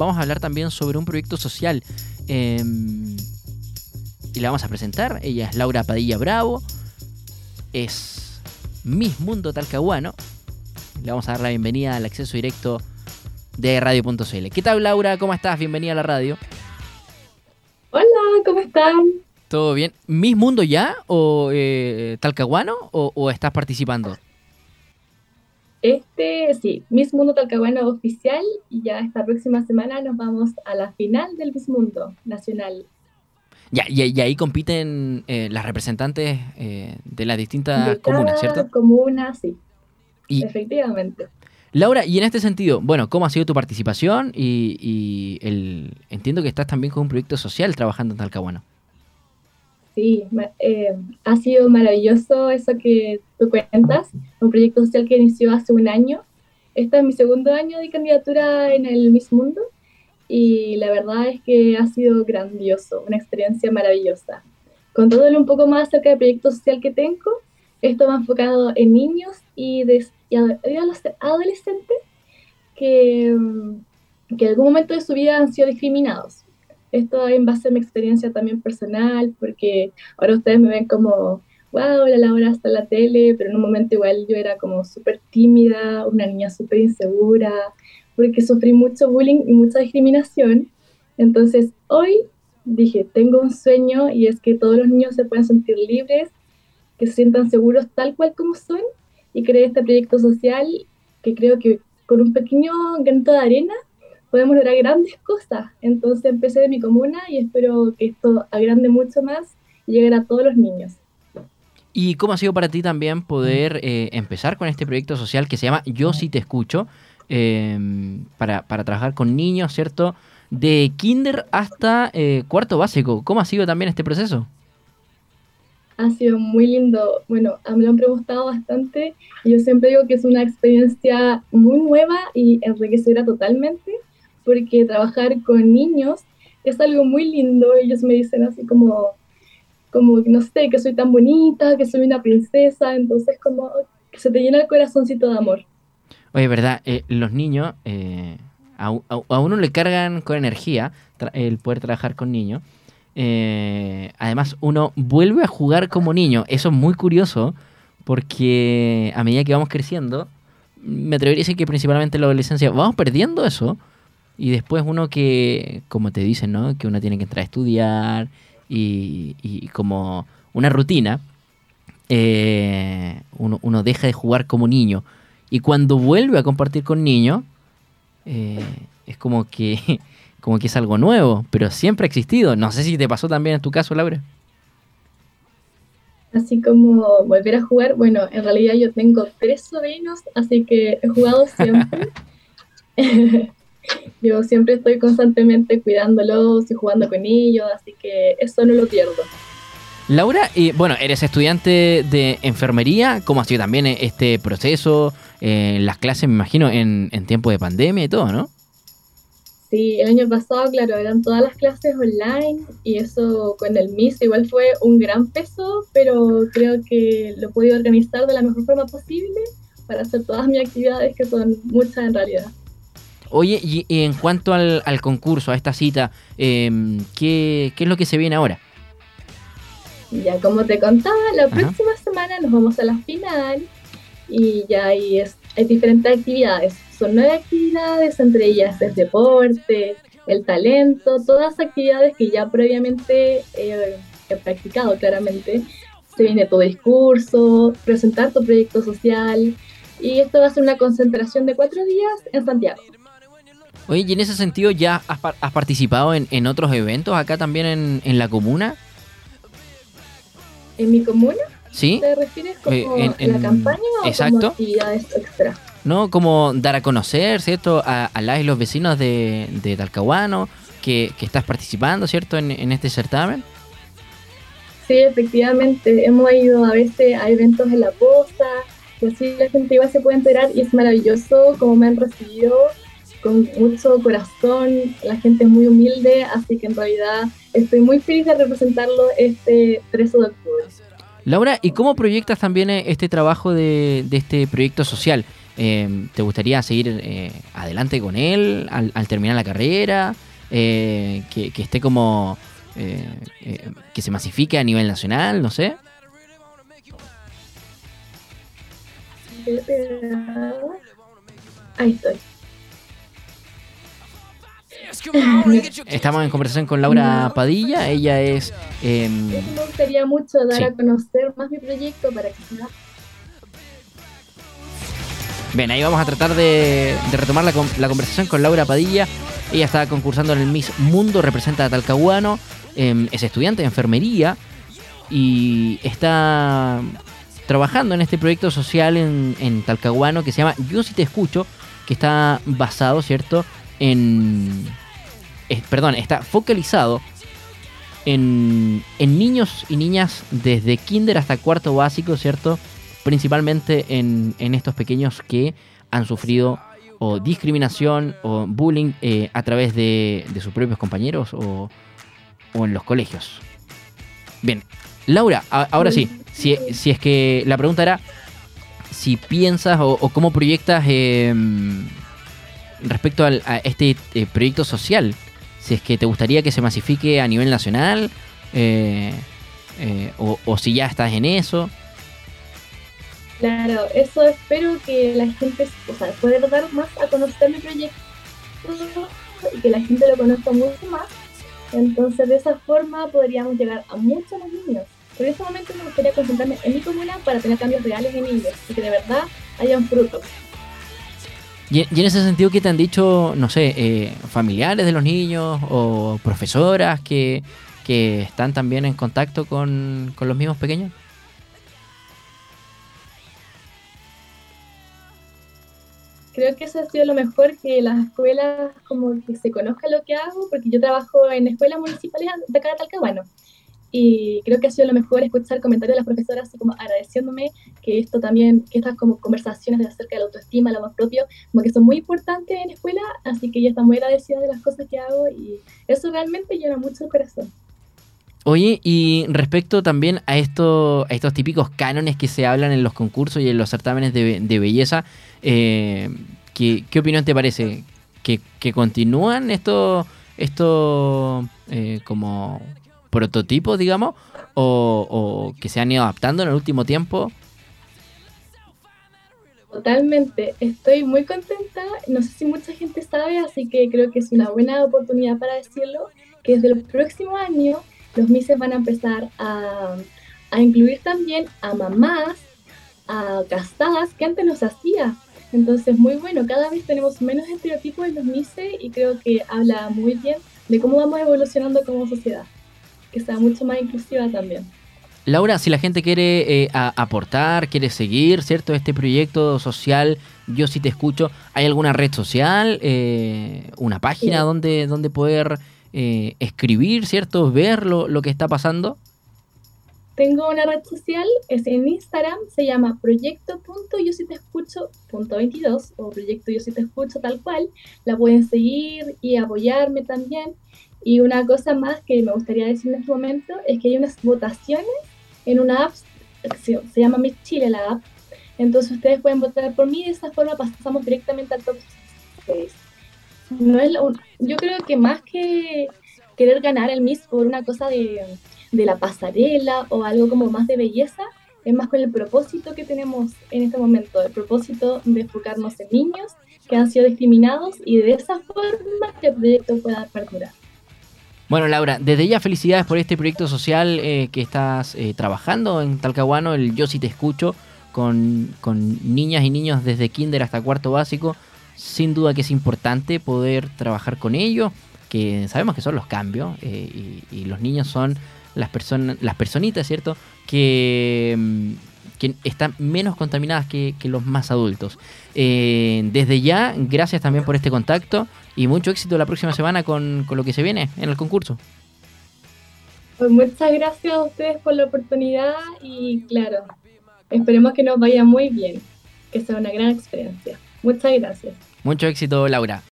vamos a hablar también sobre un proyecto social. em, y la vamos a presentar. Ella es Laura Padilla Bravo. Es Miss Mundo Talcahuano. Le vamos a dar la bienvenida al acceso directo de radio.cl. ¿Qué tal, Laura? ¿Cómo estás? Bienvenida a la radio. Hola, ¿cómo están? ¿Todo bien? ¿Miss Mundo ya? ¿O eh, Talcahuano? O, o estás participando? Este, sí, Miss Mundo Talcahuano oficial y ya esta próxima semana nos vamos a la final del Miss Mundo Nacional. Ya, y, y ahí compiten eh, las representantes eh, de las distintas De comunas, cada ¿cierto? comuna, sí, Y efectivamente. Laura, y en este sentido, bueno, ¿cómo ha sido tu participación? Y, y el, entiendo que estás también con un proyecto social trabajando en Talcahuano. Sí, eh, ha sido maravilloso eso que tú cuentas, un proyecto social que inició hace un año. Este es mi segundo año de candidatura en el Miss Mundo y la verdad es que ha sido grandioso, una experiencia maravillosa. Contándole un poco más acerca del proyecto social que tengo, esto va enfocado en niños y, des- y ado- y adoles- adolescentes que, mm, que en algún momento de su vida han sido discriminados. Esto en base a mi experiencia también personal, porque ahora ustedes me ven como, wow, la Laura está en la tele, pero en un momento igual yo era como súper tímida, una niña súper insegura, porque sufrí mucho bullying y mucha discriminación. Entonces hoy dije, tengo un sueño y es que todos los niños se puedan sentir libres, que se sientan seguros tal cual como son, y creé este proyecto social que creo que con un pequeño granito de arena podemos lograr grandes cosas. Entonces empecé de mi comuna y espero que esto agrande mucho más y llegue a todos los niños. ¿Y cómo ha sido para ti también poder eh, empezar con este proyecto social que se llama Yo sí te escucho? eh, para, para trabajar con niños, ¿cierto? De kinder hasta eh, cuarto básico. ¿Cómo ha sido también este proceso? Ha sido muy lindo. Bueno, me lo han preguntado bastante y yo siempre digo que es una experiencia muy nueva y enriquecedora totalmente porque trabajar con niños es algo muy lindo. Ellos me dicen así como, como no sé, que soy tan bonita, que soy una princesa, entonces como que se te llena el corazoncito de amor. Oye, verdad, eh, los niños eh, a, uno le cargan con energía el poder trabajar con niños. Eh, además, uno vuelve a jugar como niño. Eso es muy curioso porque a medida que vamos creciendo, me atrevería a decir que principalmente en la adolescencia vamos perdiendo eso. Y después uno que, como te dicen, ¿no? Que uno tiene que entrar a estudiar y, y como una rutina, eh, uno, uno deja de jugar como niño. Y cuando vuelve a compartir con niños, eh, es como que, como que es algo nuevo, pero siempre ha existido. No sé si te pasó también en tu caso, Laura. Así como volver a jugar, bueno, en realidad yo tengo tres sobrinos, así que he jugado siempre. yo siempre estoy constantemente cuidándolos y jugando con ellos, así que eso no lo pierdo. Laura, y bueno, eres estudiante de enfermería. ¿Cómo ha sido también este proceso? Eh, las clases, me imagino, en, en tiempo de pandemia y todo, ¿no? Sí, el año pasado, claro, eran todas las clases online y eso con el MIS igual fue un gran peso, pero creo que lo podido organizar de la mejor forma posible para hacer todas mis actividades, que son muchas en realidad. Oye, y, y en cuanto al, al concurso, a esta cita, eh, ¿qué, ¿qué es lo que se viene ahora? Ya como te contaba, la Ajá. próxima semana nos vamos a la final y ya ahí es, hay diferentes actividades. Son nueve actividades, entre ellas es deporte, el talento, todas actividades que ya previamente eh, he practicado claramente. Se viene tu discurso, presentar tu proyecto social y esto va a ser una concentración de cuatro días en Santiago. Oye, y en ese sentido, ¿ya has, par- has participado en, en otros eventos acá también en, en la comuna? ¿En mi comuna ¿Sí? te refieres como Eh, en- la campaña o exacto. como actividades extra? ¿No? Como dar a conocer, ¿cierto? A, a las y los vecinos de, de Talcahuano que, que estás participando, ¿cierto? En, en este certamen. Sí, efectivamente, hemos ido a veces a eventos en la posta, y así la gente igual se puede enterar y es maravilloso como me han recibido con mucho corazón, la gente es muy humilde, así que en realidad estoy muy feliz de representarlo este 13 de octubre. Laura, ¿y cómo proyectas también eh, este trabajo de, de este proyecto social? Eh, ¿Te gustaría seguir eh, adelante con él al, al terminar la carrera? Eh, que, que esté como... eh, eh, que se masifique a nivel nacional, no sé. Ahí estoy. Estamos en conversación con Laura Padilla, ella es... em, Me gustaría mucho dar Sí. a conocer más mi proyecto para que sea Bien, ahí vamos a tratar de, de retomar la conversación con Laura Padilla. Ella está concursando en el Miss Mundo, representa a Talcahuano, em, es estudiante de enfermería y está trabajando en este proyecto social en, en Talcahuano que se llama Yo si te escucho, que está basado, ¿cierto? En... perdón, está focalizado en, en niños y niñas desde kinder hasta cuarto básico, ¿cierto? Principalmente en, en estos pequeños que han sufrido o discriminación o bullying eh, a través de, de sus propios compañeros o, o en los colegios. Bien, Laura, ahora sí, si, si es que la pregunta era si piensas o, cómo proyectas eh, respecto al- a este eh, proyecto social, si es que te gustaría que se masifique a nivel nacional eh, eh, o, o si ya estás en eso. Claro, eso espero que la gente, o sea, poder dar más a conocer mi proyecto y que la gente lo conozca mucho más. Entonces, de esa forma podríamos llegar a muchos más niños. Pero en este momento me gustaría concentrarme en mi comuna para tener cambios reales en ellos y que de verdad hayan frutos. Y, en ese sentido, ¿qué te han dicho, no sé, eh, familiares de los niños o profesoras que, que están también en contacto con, con los mismos pequeños? Creo que eso ha sido lo mejor, que las escuelas como que se conozca lo que hago, porque yo trabajo en escuelas municipales de acá de Talcahuano. Y creo que ha sido lo mejor escuchar comentarios de las profesoras así como agradeciéndome que esto también, que estas como conversaciones acerca de la autoestima, el amor propio, como que son muy importantes en la escuela, así que ella está muy agradecida de las cosas que hago y eso realmente llena mucho el corazón. Oye, y respecto también a, esto, a estos típicos cánones que se hablan en los concursos y en los certámenes de, de belleza, eh, ¿qué, qué opinión te parece? ¿Que, que continúan estos esto, eh, como prototipos, digamos? O, ¿O que se han ido adaptando en el último tiempo? Totalmente, estoy muy contenta, no sé si mucha gente sabe, así que creo que es una buena oportunidad para decirlo, que desde el próximo año los Mises van a empezar a, incluir también a mamás, a casadas, que antes no se hacía. Entonces, muy bueno, cada vez tenemos menos estereotipos en los Mises y creo que habla muy bien de cómo vamos evolucionando como sociedad, que sea mucho más inclusiva también. Laura, si la gente quiere eh, a- aportar, quiere seguir, ¿cierto? Este proyecto social, yo sí te escucho, ¿hay alguna red social, eh, una página Sí. donde, donde poder eh, escribir, ¿cierto? Ver lo, lo que está pasando? Tengo una red social, es en Instagram, se llama proyecto.yositescucho.22 o proyecto Yo Si Te Escucho tal cual. La pueden seguir y apoyarme también. Y una cosa más que me gustaría decir en este momento es que hay unas votaciones en una app, se, se llama Miss Chile la app. Entonces ustedes pueden votar por mí y de esa forma pasamos directamente al top 6. No es lo- yo creo que más que querer ganar el Miss por una cosa de de la pasarela o algo como más de belleza, es más con el propósito que tenemos en este momento, el propósito de enfocarnos en niños que han sido discriminados y de esa forma que el proyecto pueda perdurar. Bueno, Laura, desde ya felicidades por este proyecto social eh, que estás eh, trabajando en Talcahuano, el Yo sí te escucho, con, con niñas y niños desde kinder hasta cuarto básico. Sin duda que es importante poder trabajar con ellos, que sabemos que son los cambios eh, y, y los niños son las personas, las personitas, ¿cierto? Que, mm, que están menos contaminadas que, que los más adultos. Eh, desde ya, gracias también por este contacto y mucho éxito la próxima semana con, con lo que se viene en el concurso. Pues muchas gracias a ustedes por la oportunidad y claro, esperemos que nos vaya muy bien, que sea una gran experiencia. Muchas gracias. Mucho éxito, Laura.